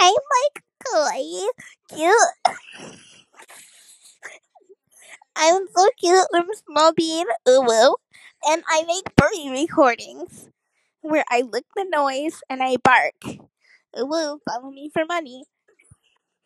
I'm like cute. I'm so cute from Small Bean Uwu, and I make birdie recordings where I lick the noise and I bark. Uwu, follow me for money.